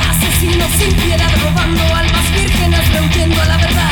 asesinos sin piedad, robando almas vírgenes, rehuyendo a la verdad.